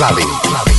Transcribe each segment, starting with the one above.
Clubbing.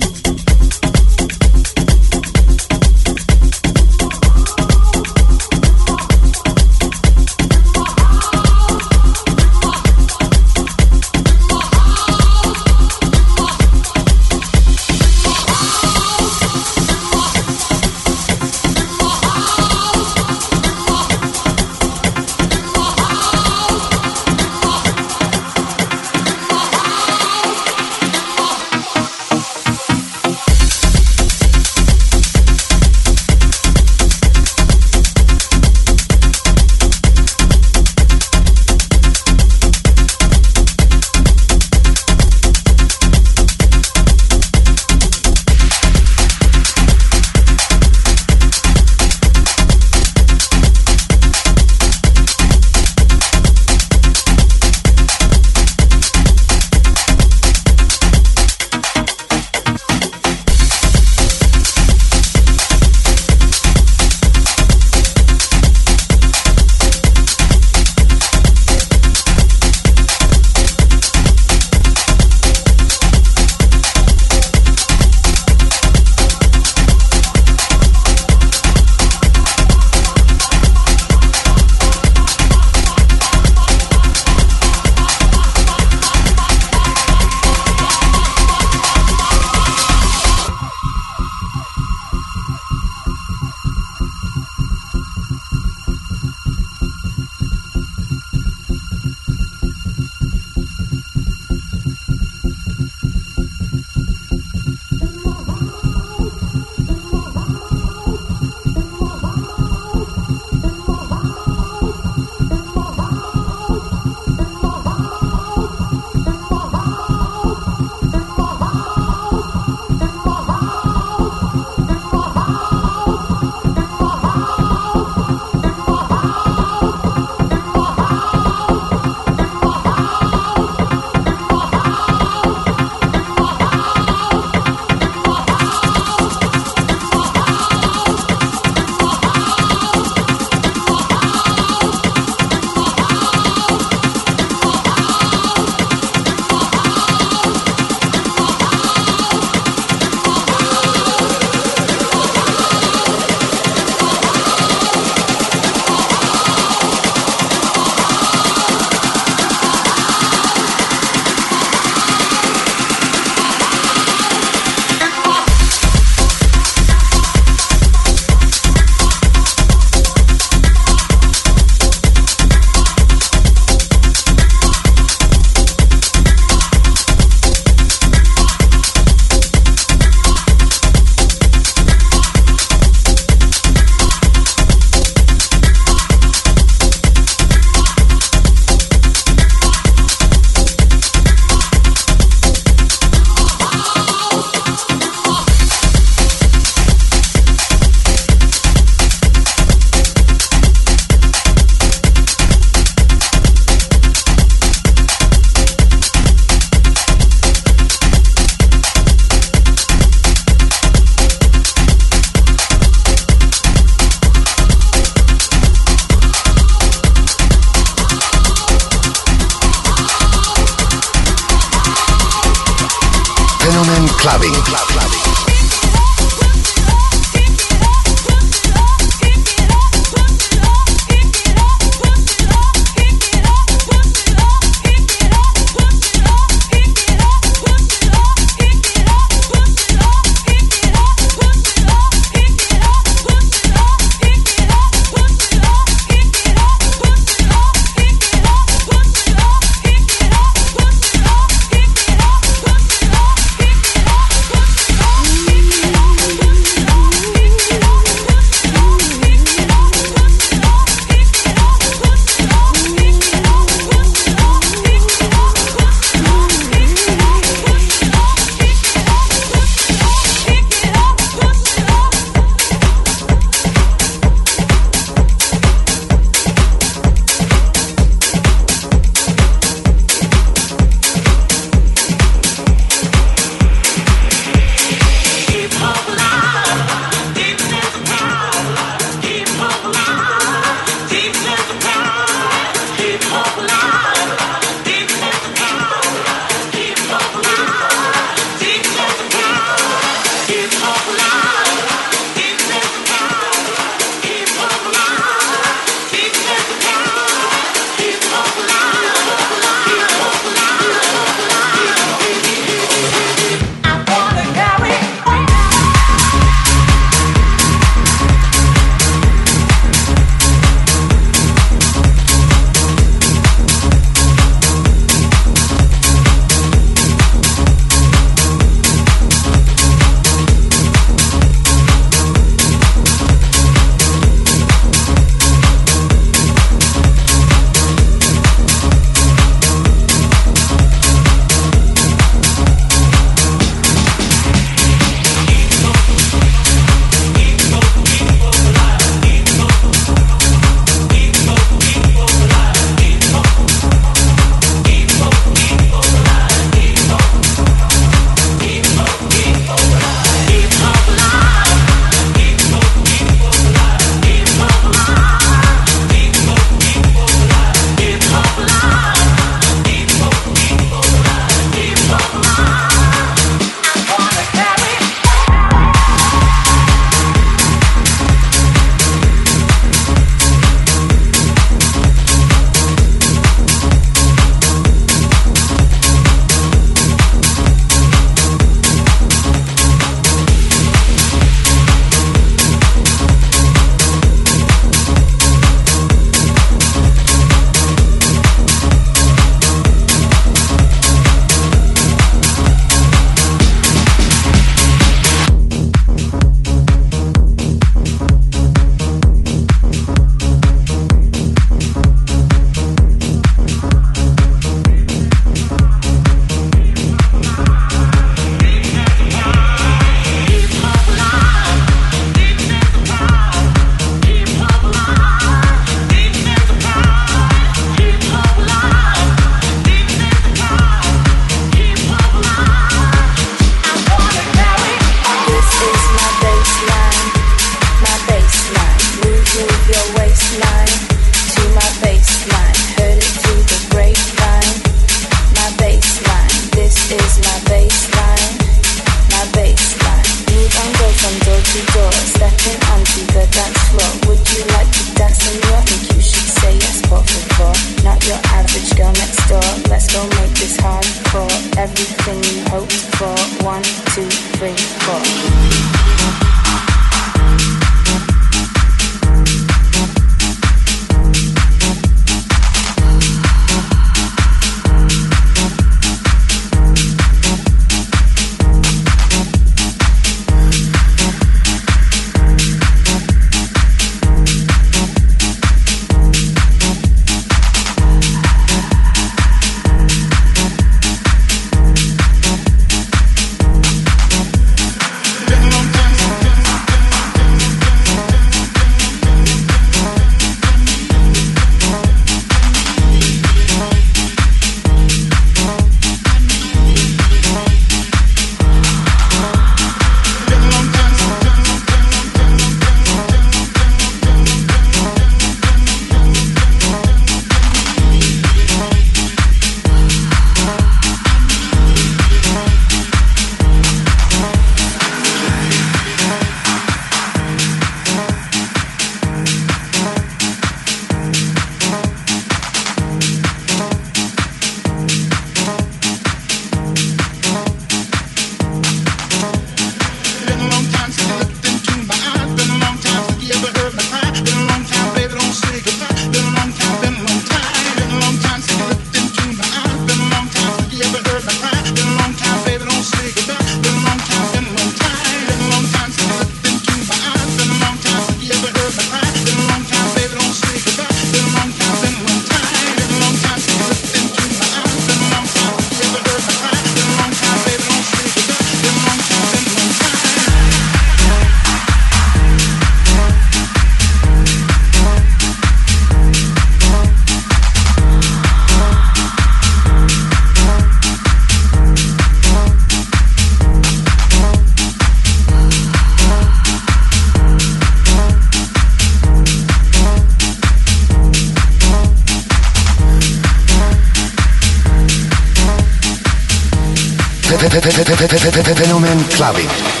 Clubbing. clubbing.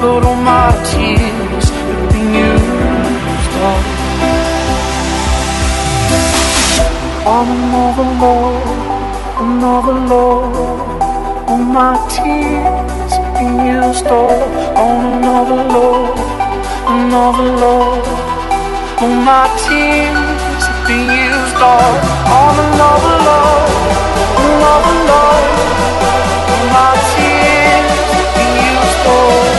but all my tears have been used up on another love, another love. All my tears have been used up on another love, another love. All my tears have been used up on another love, another love. All my tears have been used up.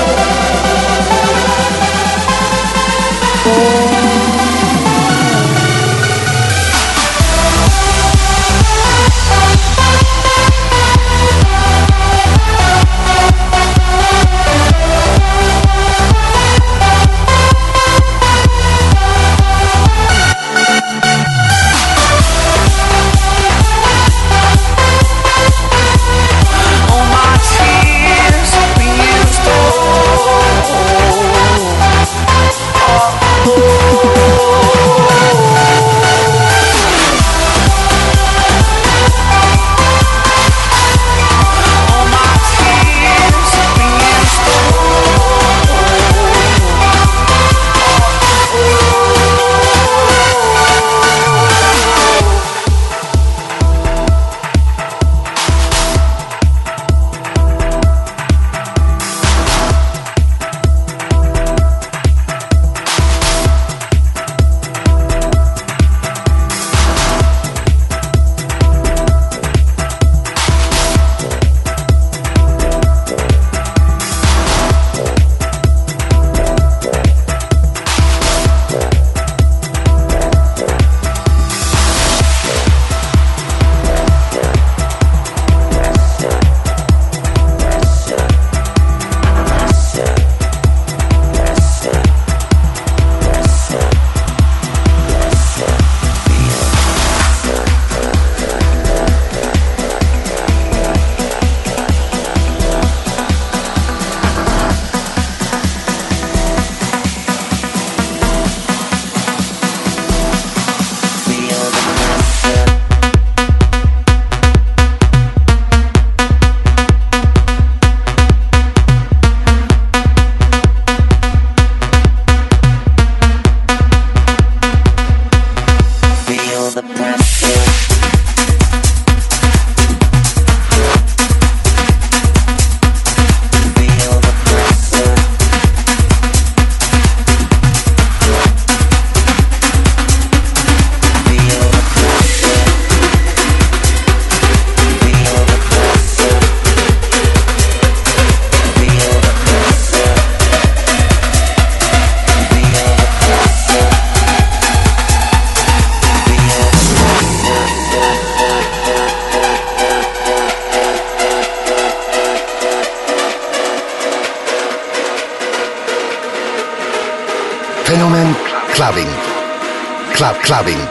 Clubbing.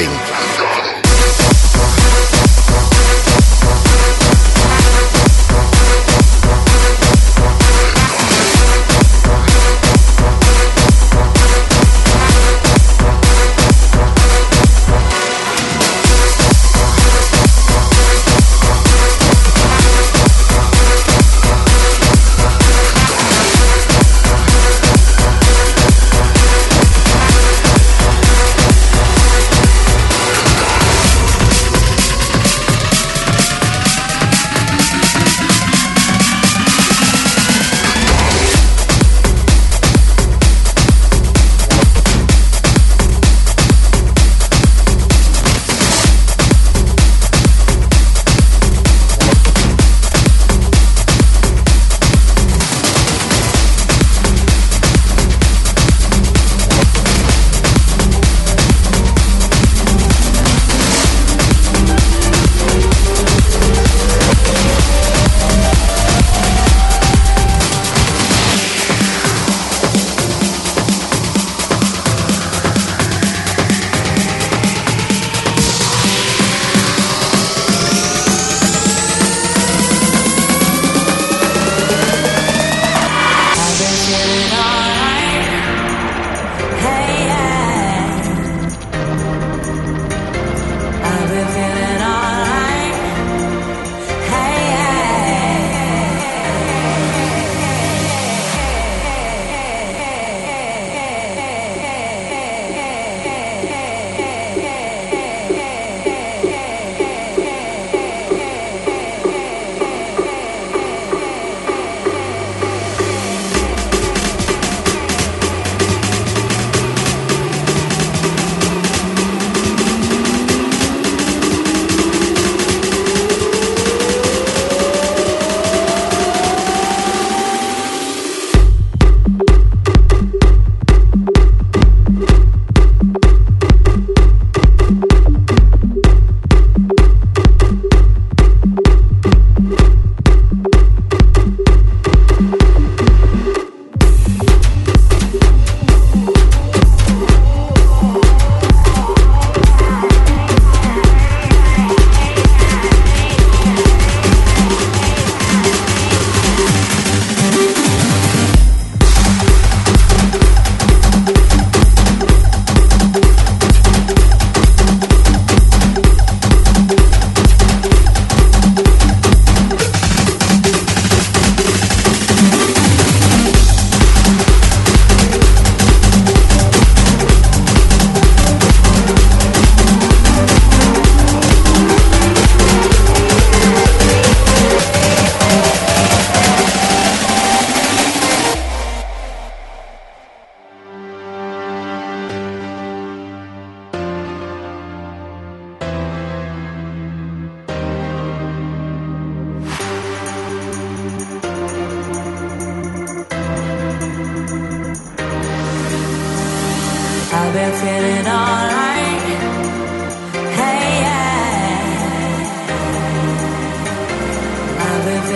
Clubbing.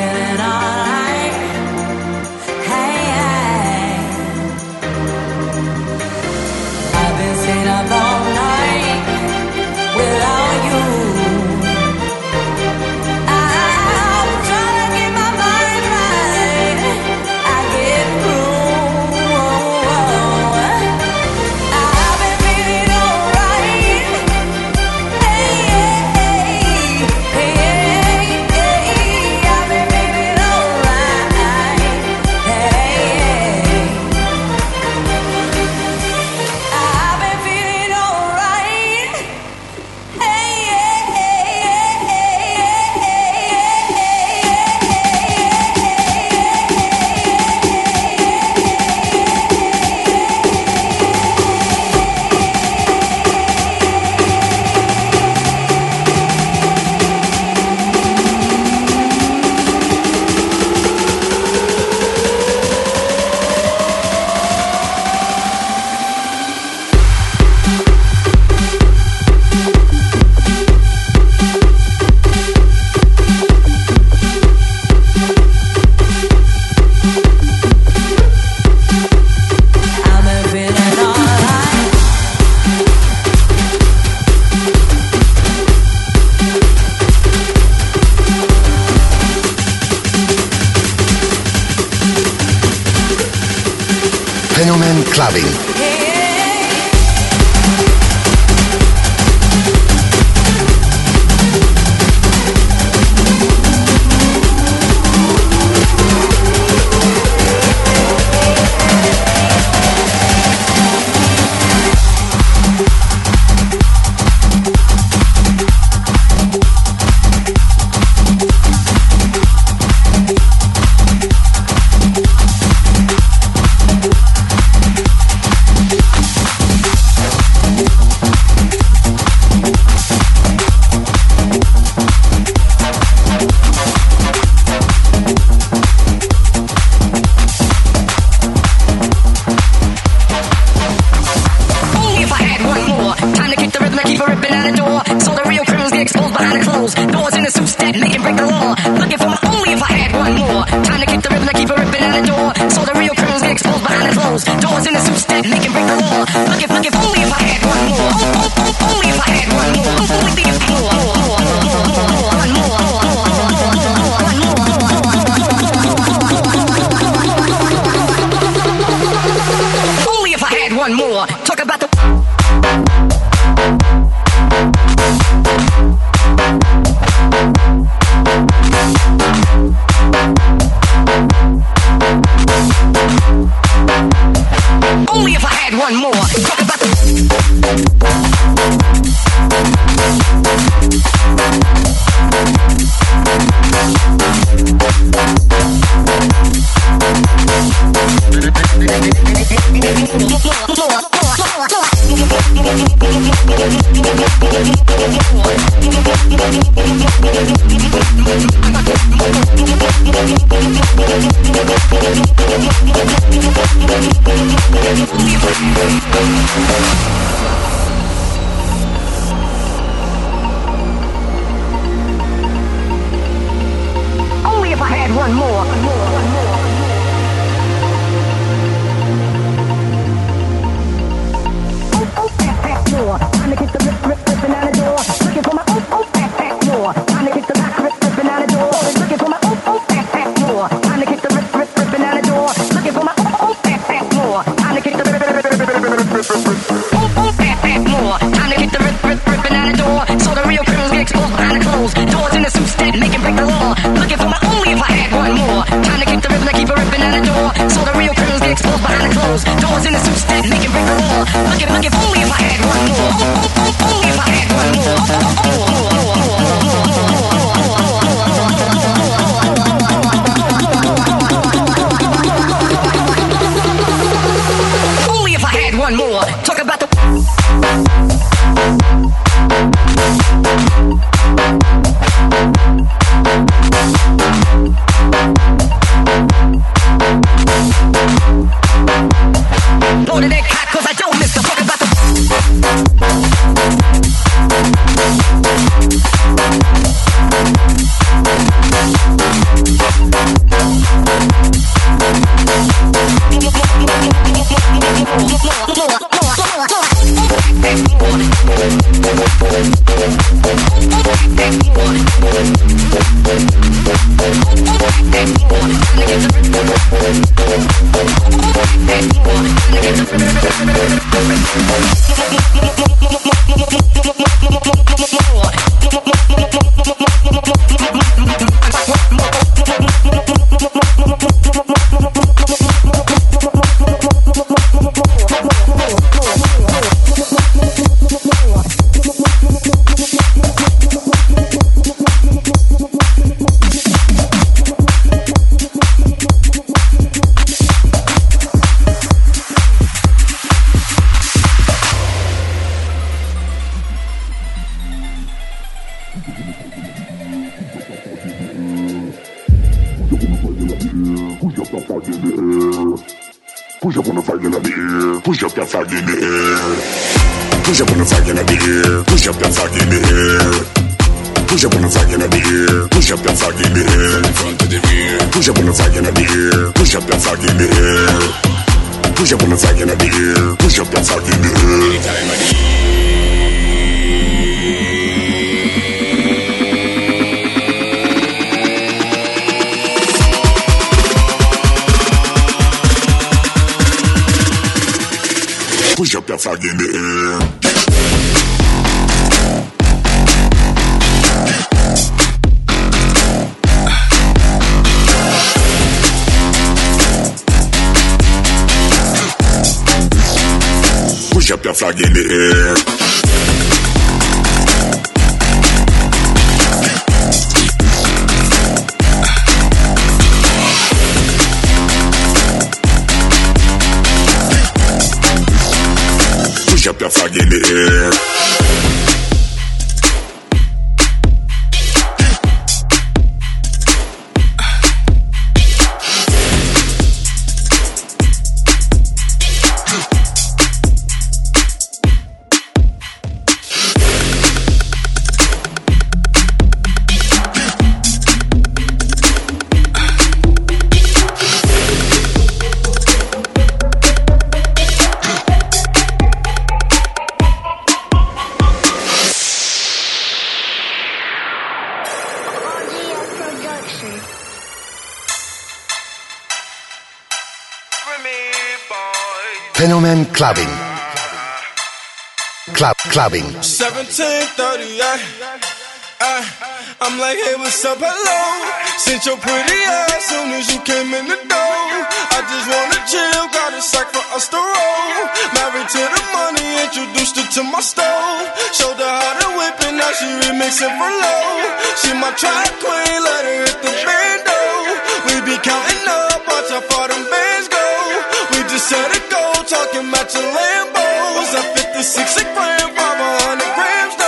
Loaded Clubbing. Club clubbing. 1738. Uh, I'm like, hey, what's up? Hello. Since your pretty ass soon as you came in the door. I just wanna chill, got a sack for us to roll. Married to the money, introduced her to my stove. Showed her how to whip it, now she remixing for low. She my trap queen, let her hit the bando. We be counting up, watch how far them bands go. We just set a goal, talking matching Lambos. At 56 a gram, 500 grams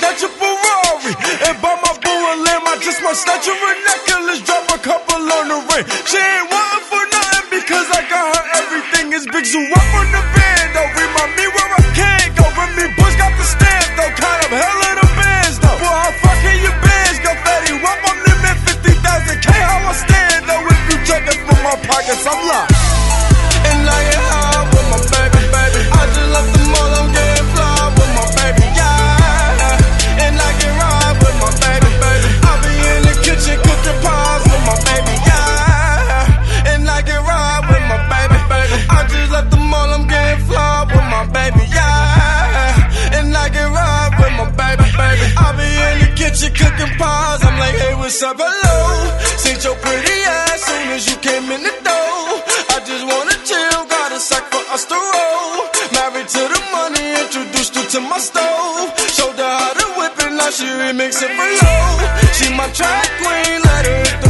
snatch a Ferrari. And buy my boo a I just might snatch her a necklace, drop a couple on the ring. She ain't wanting for nothing because I got her everything. Is big zoo up on the band, though. Remind me where I can't go. When me Bush got the stamp, though. Kind of hell of the bands, though. Boy, how fucking your bands go fatty? On them at 50,000 K, how I stand, though. If you check it from my pockets, I'm lost. What's up, hello? Seen your pretty ass soon as you came in the door. I just wanna chill, got a sack for us to roll. Married to the money, introduced her to my stove. Showed her how to whip it, now she remixing for low. She my trap queen, let her